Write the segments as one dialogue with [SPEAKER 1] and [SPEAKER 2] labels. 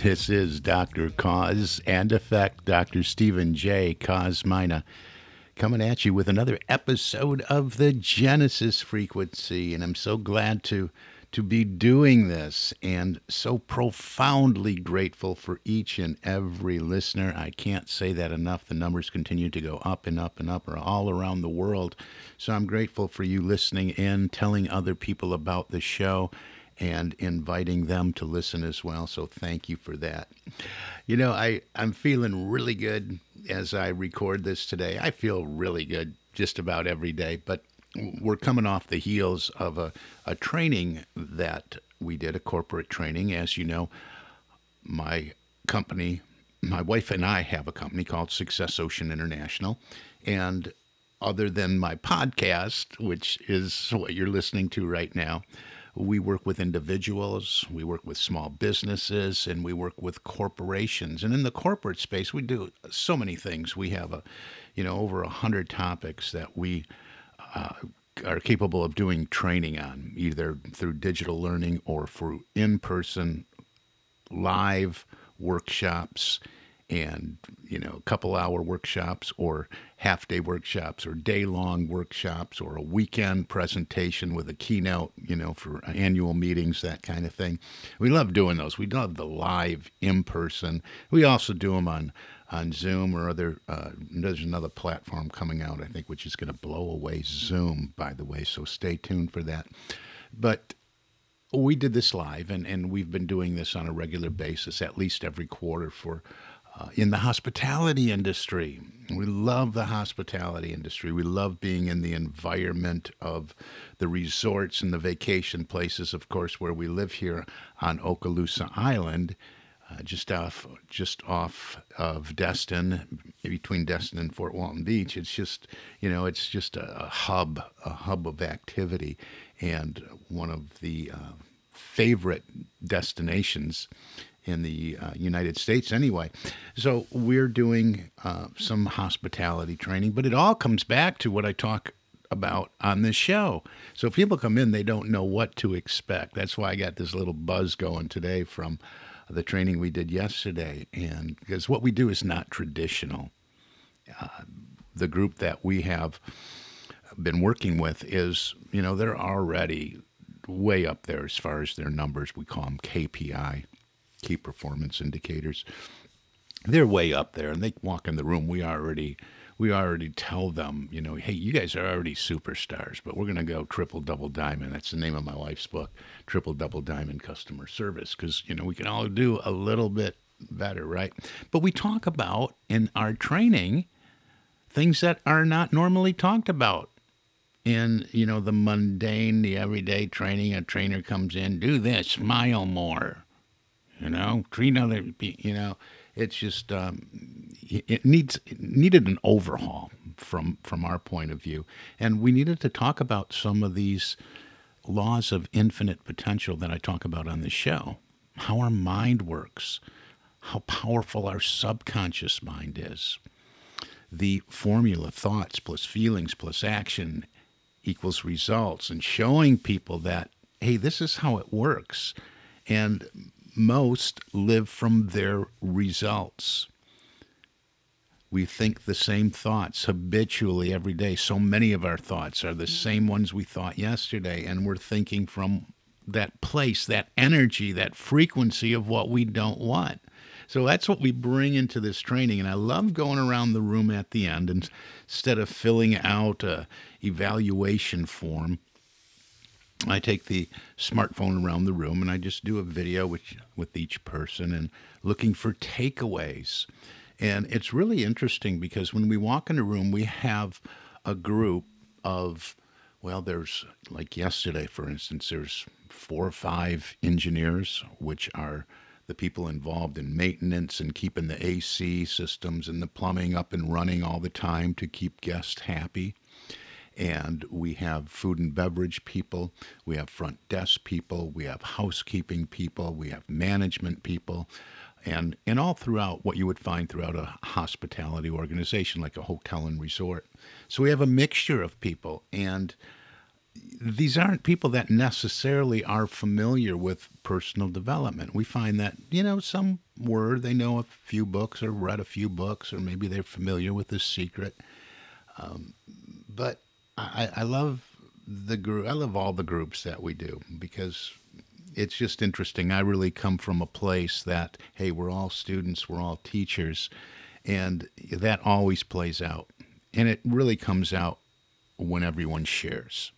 [SPEAKER 1] This is Dr. Cause and Effect, Dr. Stephen J. Kosmyna, coming at you with another episode of the Genesis Frequency. And I'm so glad to to be doing this and so profoundly grateful for each and every listener. I can't say that enough. The numbers continue to go up and up and up all around the world. So I'm grateful for you listening in, telling other people about the show and inviting them to listen as well. So thank you for that. You know, I, I'm feeling really good as I record this today. I feel really good just about every day, but we're coming off the heels of a, a training that we did, a corporate training. As you know, my company, my wife and I have a company called Success Ocean International. And other than my podcast, which is what you're listening to right now, we work with individuals, we work with small businesses, and we work with corporations. And in the corporate space, we do so many things. We have a, you know, over a hundred topics that we uh, are capable of doing training on, either through digital learning or through in-person live workshops and you know a couple hour workshops or half day workshops or day long workshops or a weekend presentation with a keynote you know for annual meetings that kind of thing. We love doing those. We love the live in person. We also do them on on zoom or other uh, there's another platform coming out i think which is going to blow away zoom by the way so stay tuned for that. But we did this live and, and we've been doing this on a regular basis at least every quarter for in the hospitality industry. We love the hospitality industry. We love being in the environment of the resorts and the vacation places, of course, where we live here on Okaloosa Island. Uh, just off, just off of Destin, between Destin and Fort Walton Beach. It's just, you know, it's just a, a hub, a hub of activity, and one of the uh, favorite destinations in the uh, United States anyway. So we're doing uh, some hospitality training, but it all comes back to what I talk about on this show. So people come in, they don't know what to expect. That's why I got this little buzz going today from the training we did yesterday. And because what we do is not traditional. Uh, the group that we have been working with is, you know, they're already way up there as far as their numbers. We call them KPI key performance indicators. They're way up there, and they walk in the room. We already we already tell them, you know, hey, you guys are already superstars, but we're going to go triple double diamond. That's the name of my wife's book, Triple Double Diamond Customer Service, because, you know, we can all do a little bit better, right? But we talk about in our training things that are not normally talked about in, you know, the mundane, the everyday training. A trainer comes in, do this, smile more you know, treat other, you know, it's just um, it needs it needed an overhaul from from our point of view, and we needed to talk about some of these laws of infinite potential that I talk about on the show, how our mind works, how powerful our subconscious mind is, the formula thoughts plus feelings plus action equals results, and showing people that hey, this is how it works. And most live from their results. We think the same thoughts habitually every day. So many of our thoughts are the mm-hmm. same ones we thought yesterday, and we're thinking from that place, that energy, that frequency of what we don't want. So that's what we bring into this training. And I love going around the room at the end and instead of filling out a evaluation form. I take the smartphone around the room and I just do a video with, with each person and looking for takeaways. And it's really interesting because when we walk in a room, we have a group of, well, there's like yesterday, for instance, there's four or five engineers, which are the people involved in maintenance and keeping the AC systems and the plumbing up and running all the time to keep guests happy. And we have food and beverage people, we have front desk people, we have housekeeping people, we have management people, and and all throughout what you would find throughout a hospitality organization like a hotel and resort. So we have a mixture of people and these aren't people that necessarily are familiar with personal development. We find that, you know, some were, they know a few books or read a few books, or maybe they're familiar with The Secret. Um, but I, I love the group, I love all the groups that we do because it's just interesting. I really come from a place that, hey, we're all students, we're all teachers, and that always plays out. And it really comes out when everyone shares.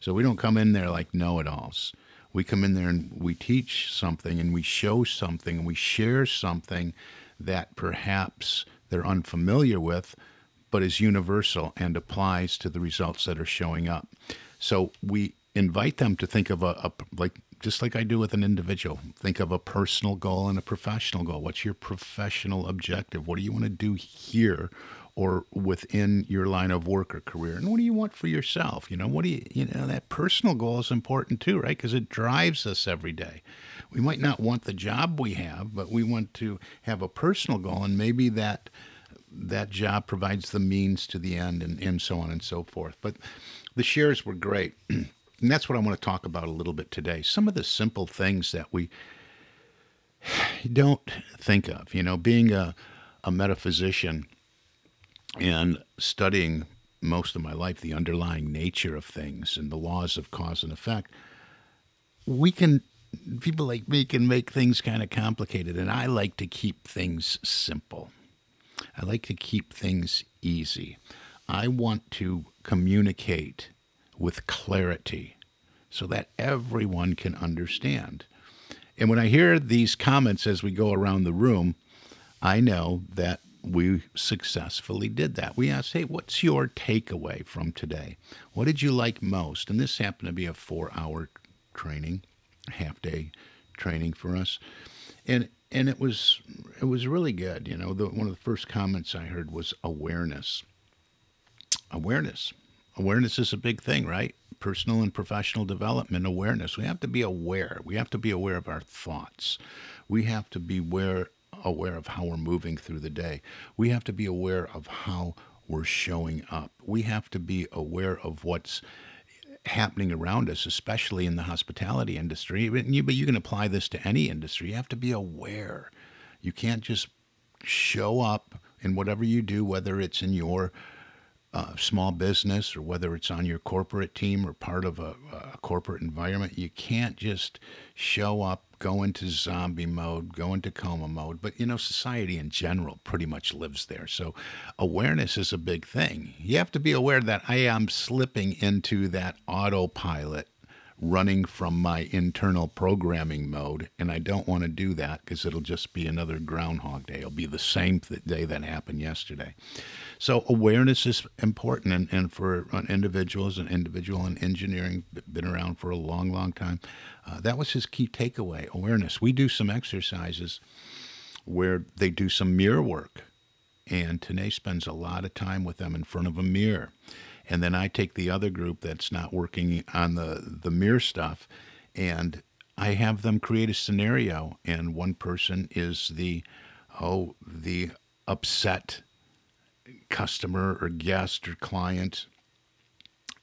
[SPEAKER 1] So we don't come in there like know it alls. We come in there and we teach something and we show something and we share something that perhaps they're unfamiliar with, but is universal and applies to the results that are showing up. So we invite them to think of a, a like just like I do with an individual. Think of a personal goal and a professional goal. What's your professional objective? What do you want to do here or within your line of work or career? And what do you want for yourself? You know, what do you, you know, that personal goal is important too, right? Because it drives us every day. We might not want the job we have, but we want to have a personal goal, and maybe that that job provides the means to the end and, and so on and so forth. But the shares were great. And that's what I want to talk about a little bit today. Some of the simple things that we don't think of. You know, being a, a metaphysician and studying most of my life the underlying nature of things and the laws of cause and effect, we can, people like me can make things kind of complicated. And I like to keep things simple. I like to keep things easy. I want to communicate with clarity so that everyone can understand. And when I hear these comments as we go around the room, I know that we successfully did that. We asked, hey, what's your takeaway from today? What did you like most? And this happened to be a four hour training, half day training for us. And and it was it was really good. You know, the, one of the first comments I heard was awareness. Awareness. Awareness is a big thing, right? Personal and professional development awareness. We have to be aware. We have to be aware of our thoughts. We have to be aware aware of how we're moving through the day. We have to be aware of how we're showing up. We have to be aware of what's happening around us, especially in the hospitality industry. But you, but you can apply this to any industry. You have to be aware. You can't just show up in whatever you do, whether it's in your uh, small business or whether it's on your corporate team or part of a, a, corporate environment, you can't just show up, go into zombie mode, go into coma mode. But you know, society in general pretty much lives there. So awareness is a big thing. You have to be aware that I am slipping into that autopilot running from my internal programming mode. And I don't want to do that because it'll just be another Groundhog Day. It'll be the same th- day that happened yesterday. So awareness is important. And, and for an individual, as an individual in engineering, been around for a long, long time, uh, that was his key takeaway awareness. We do some exercises where they do some mirror work. And Tanae spends a lot of time with them in front of a mirror and then I take the other group that's not working on the the mirror stuff, and I have them create a scenario, and one person is the oh the upset customer or guest or client,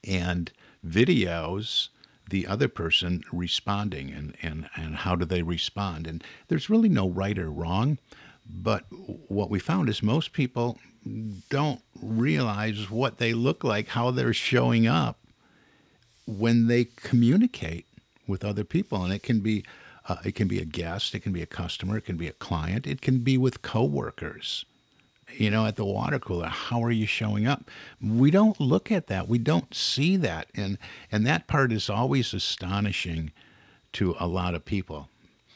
[SPEAKER 1] and videos the other person responding and, and, and how do they respond. And there's really no right or wrong. But what we found is most people don't realize what they look like, how they're showing up when they communicate with other people. And it can be Uh, it can be a guest, it can be a customer, it can be a client, it can be with coworkers. You know, at the water cooler, how are you showing up? We don't look at that. We don't see that, and and that part is always astonishing to a lot of people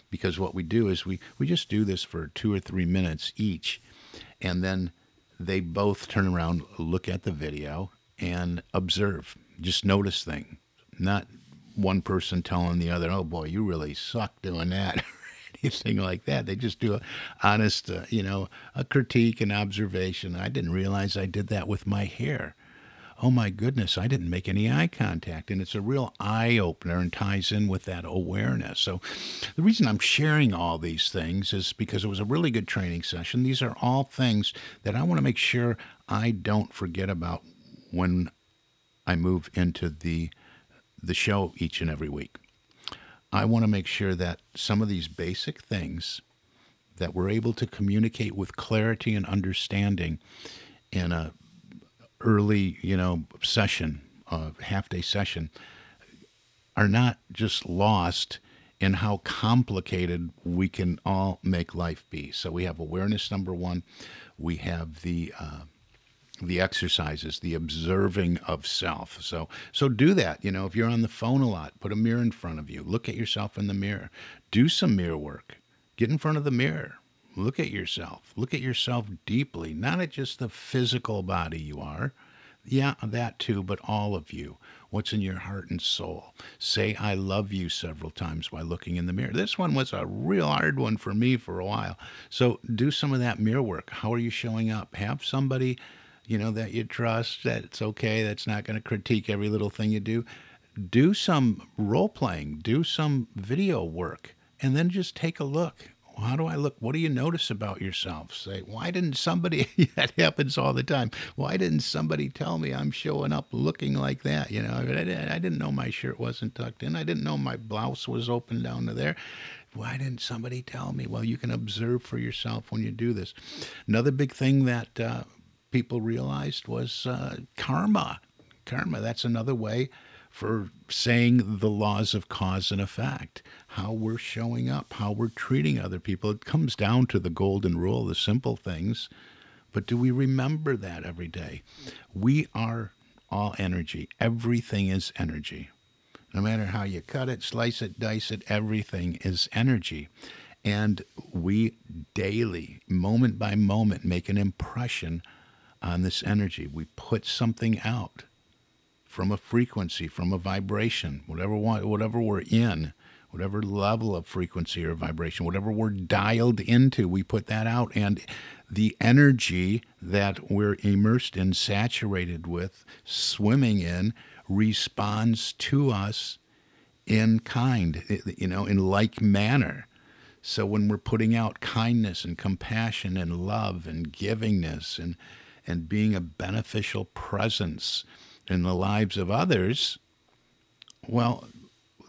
[SPEAKER 1] because what we do is we we just do this for two or three minutes each, and then they both turn around, look at the video, and observe. Just notice things, not one person telling the other, "Oh boy, you really suck doing that." Or anything like that. They just do a honest, uh, you know, a critique and observation. I didn't realize I did that with my hair. Oh my goodness, I didn't make any eye contact. And it's a real eye opener and ties in with that awareness. So, the reason I'm sharing all these things is because it was a really good training session. These are all things that I want to make sure I don't forget about when I move into the the show each and every week. I want to make sure that some of these basic things that we're able to communicate with clarity and understanding in a early, you know, session, a half day session, are not just lost in how complicated we can all make life be. So we have awareness number one, we have the uh, the exercises, the observing of self. So so do that. You know, if you're on the phone a lot, put a mirror in front of you. Look at yourself in the mirror. Do some mirror work. Get in front of the mirror. Look at yourself. Look at yourself deeply, not at just the physical body you are. Yeah, that too, but all of you. What's in your heart and soul? Say I love you several times while looking in the mirror. This one was a real hard one for me for a while. So do some of that mirror work. How are you showing up? Have somebody you know, that you trust, that it's okay, that's not going to critique every little thing you do. Do some role playing, do some video work, and then just take a look. How do I look? What do you notice about yourself? Say, why didn't somebody, that happens all the time. Why didn't somebody tell me I'm showing up looking like that? You know, I, I didn't know my shirt wasn't tucked in. I didn't know my blouse was open down to there why didn't somebody tell me? Well, you can observe for yourself when you do this. Another big thing that uh, people realized was uh, karma. Karma, that's another way for saying the laws of cause and effect, how we're showing up, how we're treating other people. It comes down to the golden rule, the simple things. But do we remember that every day? We are all energy. Everything is energy. No matter how you cut it, slice it, dice it, everything is energy. And we daily, moment by moment, make an impression on this energy. We put something out from a frequency, from a vibration, whatever whatever we're in, whatever level of frequency or vibration, whatever we're dialed into, we put that out and the energy that we're immersed in, saturated with, swimming in, responds to us in kind, you know, in like manner. So when we're putting out kindness and compassion and love and givingness and and being a beneficial presence in the lives of others, well,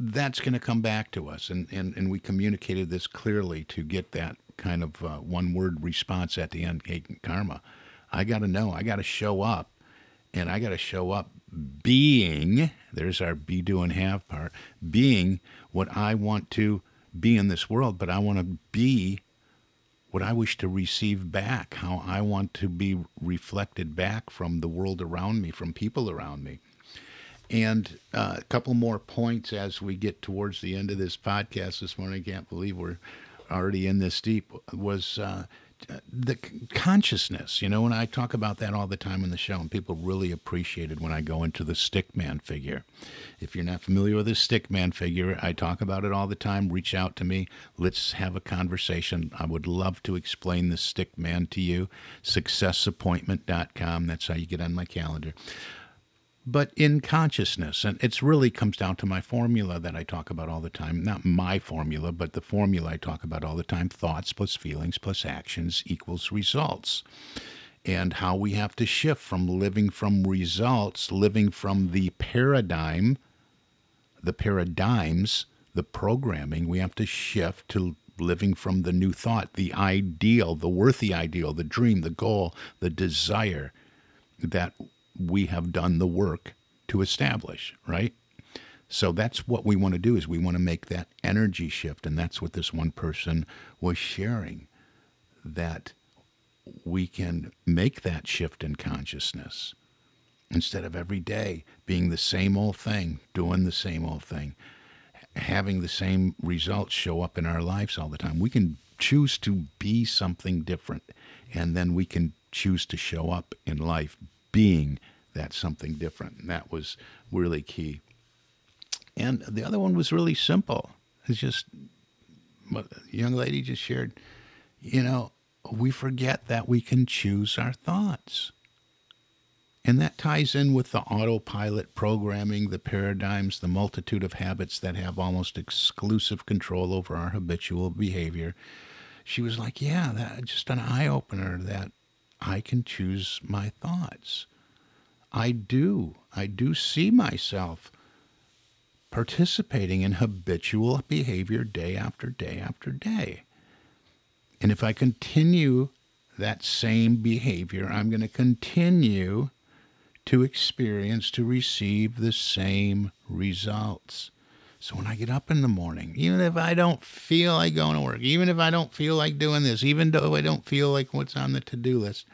[SPEAKER 1] that's going to come back to us. And, and, and we communicated this clearly to get that kind of uh, one word response at the end karma. I got to know, I got to show up, and I got to show up being, there's our be, do, and have part, being what I want to be in this world, but I want to be what I wish to receive back, how I want to be reflected back from the world around me, from people around me. And uh, a couple more points as we get towards the end of this podcast this morning. I can't believe we're already in this deep. Was uh, the consciousness, you know, and I talk about that all the time in the show, and people really appreciate it when I go into the stickman figure. If you're not familiar with the stickman figure, I talk about it all the time. Reach out to me. Let's have a conversation. I would love to explain the stickman to you. Successappointment.com. That's how you get on my calendar but in consciousness. And it really comes down to my formula that I talk about all the time. Not my formula, but the formula I talk about all the time thoughts plus feelings plus actions equals results. And how we have to shift from living from results, living from the paradigm, the paradigms, the programming, we have to shift to living from the new thought, the ideal, the worthy ideal, the dream, the goal, the desire that we have done the work to establish, right? So that's what we want to do is we want to make that energy shift and that's what this one person was sharing that we can make that shift in consciousness instead of every day being the same old thing, doing the same old thing, having the same results show up in our lives all the time. We can choose to be something different and then we can choose to show up in life being that something different. And that was really key. And the other one was really simple. It's just the young lady just shared. You know, we forget that we can choose our thoughts. And that ties in with the autopilot programming, the paradigms, the multitude of habits that have almost exclusive control over our habitual behavior. She was like, Yeah, that just an eye opener that I can choose my thoughts. I do. I do see myself participating in habitual behavior day after day after day. And if I continue that same behavior, I'm going to continue to experience, to receive the same results. So when I get up in the morning, even if I don't feel like going to work, even if I don't feel like doing this, even though I don't feel like what's on the to do list,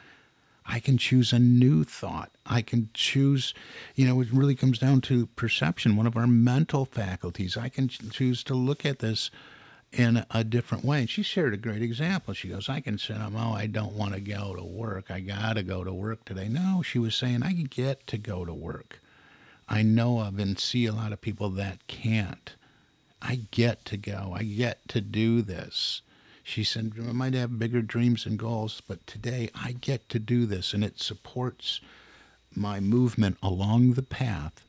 [SPEAKER 1] I can choose a new thought. I can choose, you know, it really comes down to perception, one of our mental faculties. I can choose to look at this in a different way. And she shared a great example. She goes, I can say, oh, I don't want to go to work. I got to go to work today. No, she was saying, I get to go to work. I know of and see a lot of people that can't. I get to go. I get to do this. She said, I might have bigger dreams and goals, but today I get to do this, and it supports my movement along the path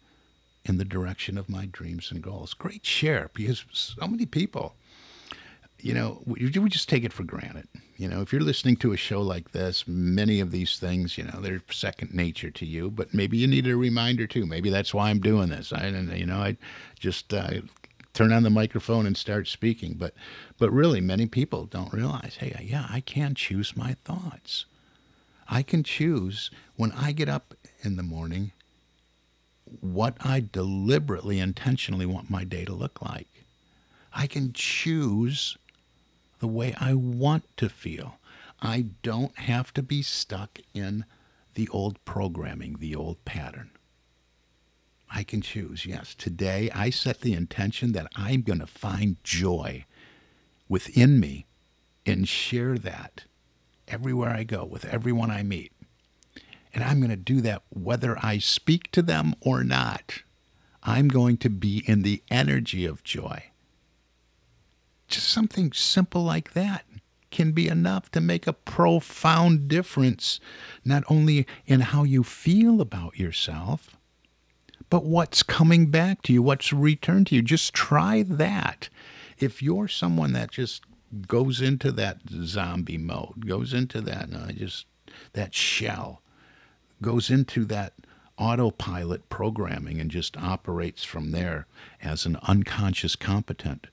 [SPEAKER 1] in the direction of my dreams and goals. Great share because so many people, you know, we, we just take it for granted. You know, if you're listening to a show like this, many of these things, you know, they're second nature to you, but maybe you need a reminder too. Maybe that's why I'm doing this. I, don't know, you know, I just uh, turn on the microphone and start speaking. But, but really, many people don't realize, hey, yeah, I can choose my thoughts. I can choose when I get up in the morning what I deliberately, intentionally want my day to look like. I can choose the way I want to feel. I don't have to be stuck in the old programming, the old pattern. I can choose. Yes, today I set the intention that I'm going to find joy within me and share that everywhere I go with everyone I meet. And I'm going to do that whether I speak to them or not. I'm going to be in the energy of joy. Just something simple like that can be enough to make a profound difference, not only in how you feel about yourself, but what's coming back to you, what's returned to you. Just try that. If you're someone that just goes into that zombie mode, goes into that, uh, just that shell, goes into that autopilot programming and just operates from there as an unconscious competent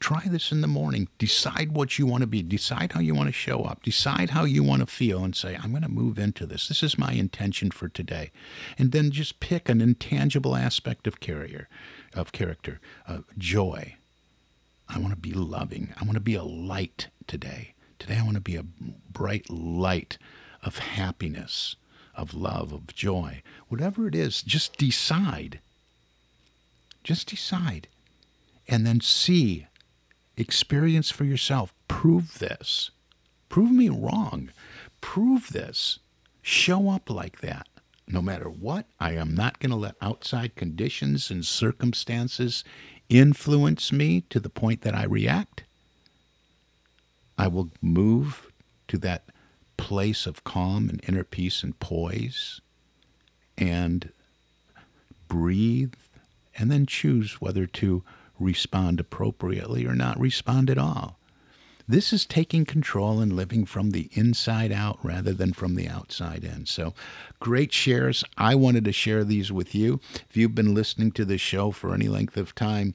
[SPEAKER 1] Try this in the morning. Decide what you want to be. Decide how you want to show up. Decide how you want to feel and say, I'm going to move into this. This is my intention for today. And then just pick an intangible aspect of carrier, of character, uh, joy. I want to be loving. I want to be a light today. Today I want to be a bright light of happiness, of love, of joy. Whatever it is, just decide. Just decide. And then see Experience for yourself. Prove this. Prove me wrong. Prove this. Show up like that. No matter what, I am not going to let outside conditions and circumstances influence me to the point that I react. I will move to that place of calm and inner peace and poise and breathe and then choose whether to respond appropriately or not respond at all. This is taking control and living from the inside out rather than from the outside in. So, great shares. I wanted to share these with you. If you've been listening to this show for any length of time,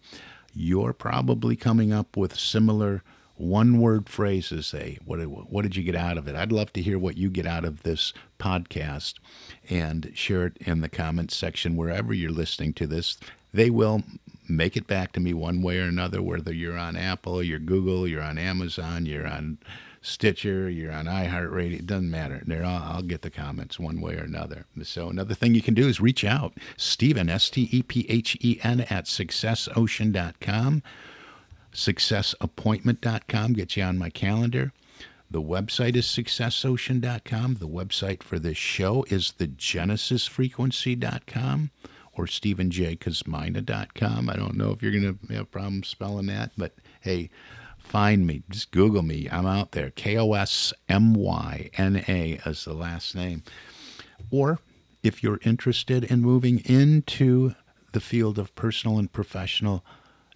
[SPEAKER 1] you're probably coming up with similar one word phrases say what, what did you get out of it i'd love to hear what you get out of this podcast and share it in the comments section wherever you're listening to this they will make it back to me one way or another, whether you're on Apple, you're Google, you're on Amazon, you're on Stitcher, you're on iHeartRadio. It doesn't matter. All, I'll get the comments one way or another. So another thing you can do is reach out. Stephen, S-T-E-P-H-E-N at successocean.com. Successappointment.com. Get you on my calendar. The website is successocean.com. The website for this show is thegenesisfrequency.com or stephenjkosmyna.com. I don't know if you're going to have problems spelling that, but hey, find me. Just Google me. I'm out there. K O S M Y N A as the last name. Or if you're interested in moving into the field of personal and professional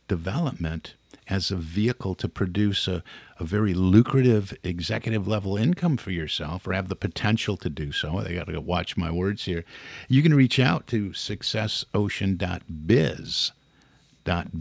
[SPEAKER 1] development as a vehicle to produce a, a very lucrative executive level income for yourself or have the potential to do so, I got to watch my words here. You can reach out to successocean.biz,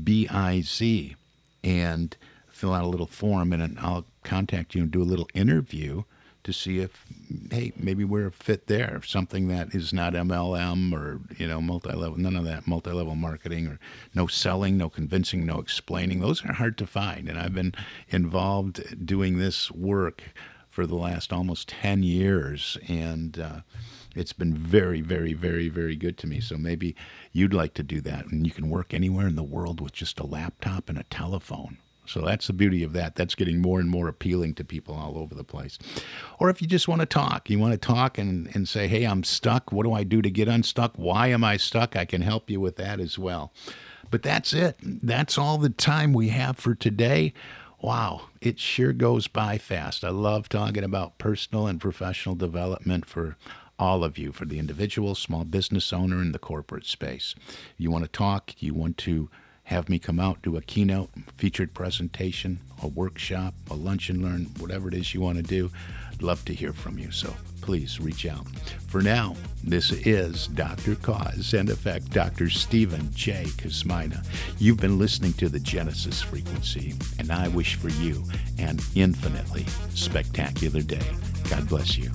[SPEAKER 1] B-I-Z, and fill out a little form, and I'll contact you and do a little interview to see if, hey, maybe we're a fit there. Something that is not MLM or, you know, multi level, none of that multi level marketing or no selling, no convincing, no explaining. Those are hard to find. And I've been involved doing this work for the last almost 10 years. And, uh, it's been very, very, very, very good to me. So maybe you'd like to do that. And you can work anywhere in the world with just a laptop and a telephone. So that's the beauty of that. That's getting more and more appealing to people all over the place. Or if you just want to talk, you want to talk and, and say, hey, I'm stuck. What do I do to get unstuck? Why am I stuck? I can help you with that as well. But that's it. That's all the time we have for today. Wow, it sure goes by fast. I love talking about personal and professional development for all of you, for the individual, small business owner, and the corporate space. You want to talk, you want to have me come out, do a keynote, featured presentation, a workshop, a lunch and learn, whatever it is you want to do. I'd love to hear from you. So please reach out. For now, this is Dr. Cause and Effect, Dr. Stephen J. Kosmyna. You've been listening to the Genesis Frequency, and I wish for you an infinitely spectacular day. God bless you.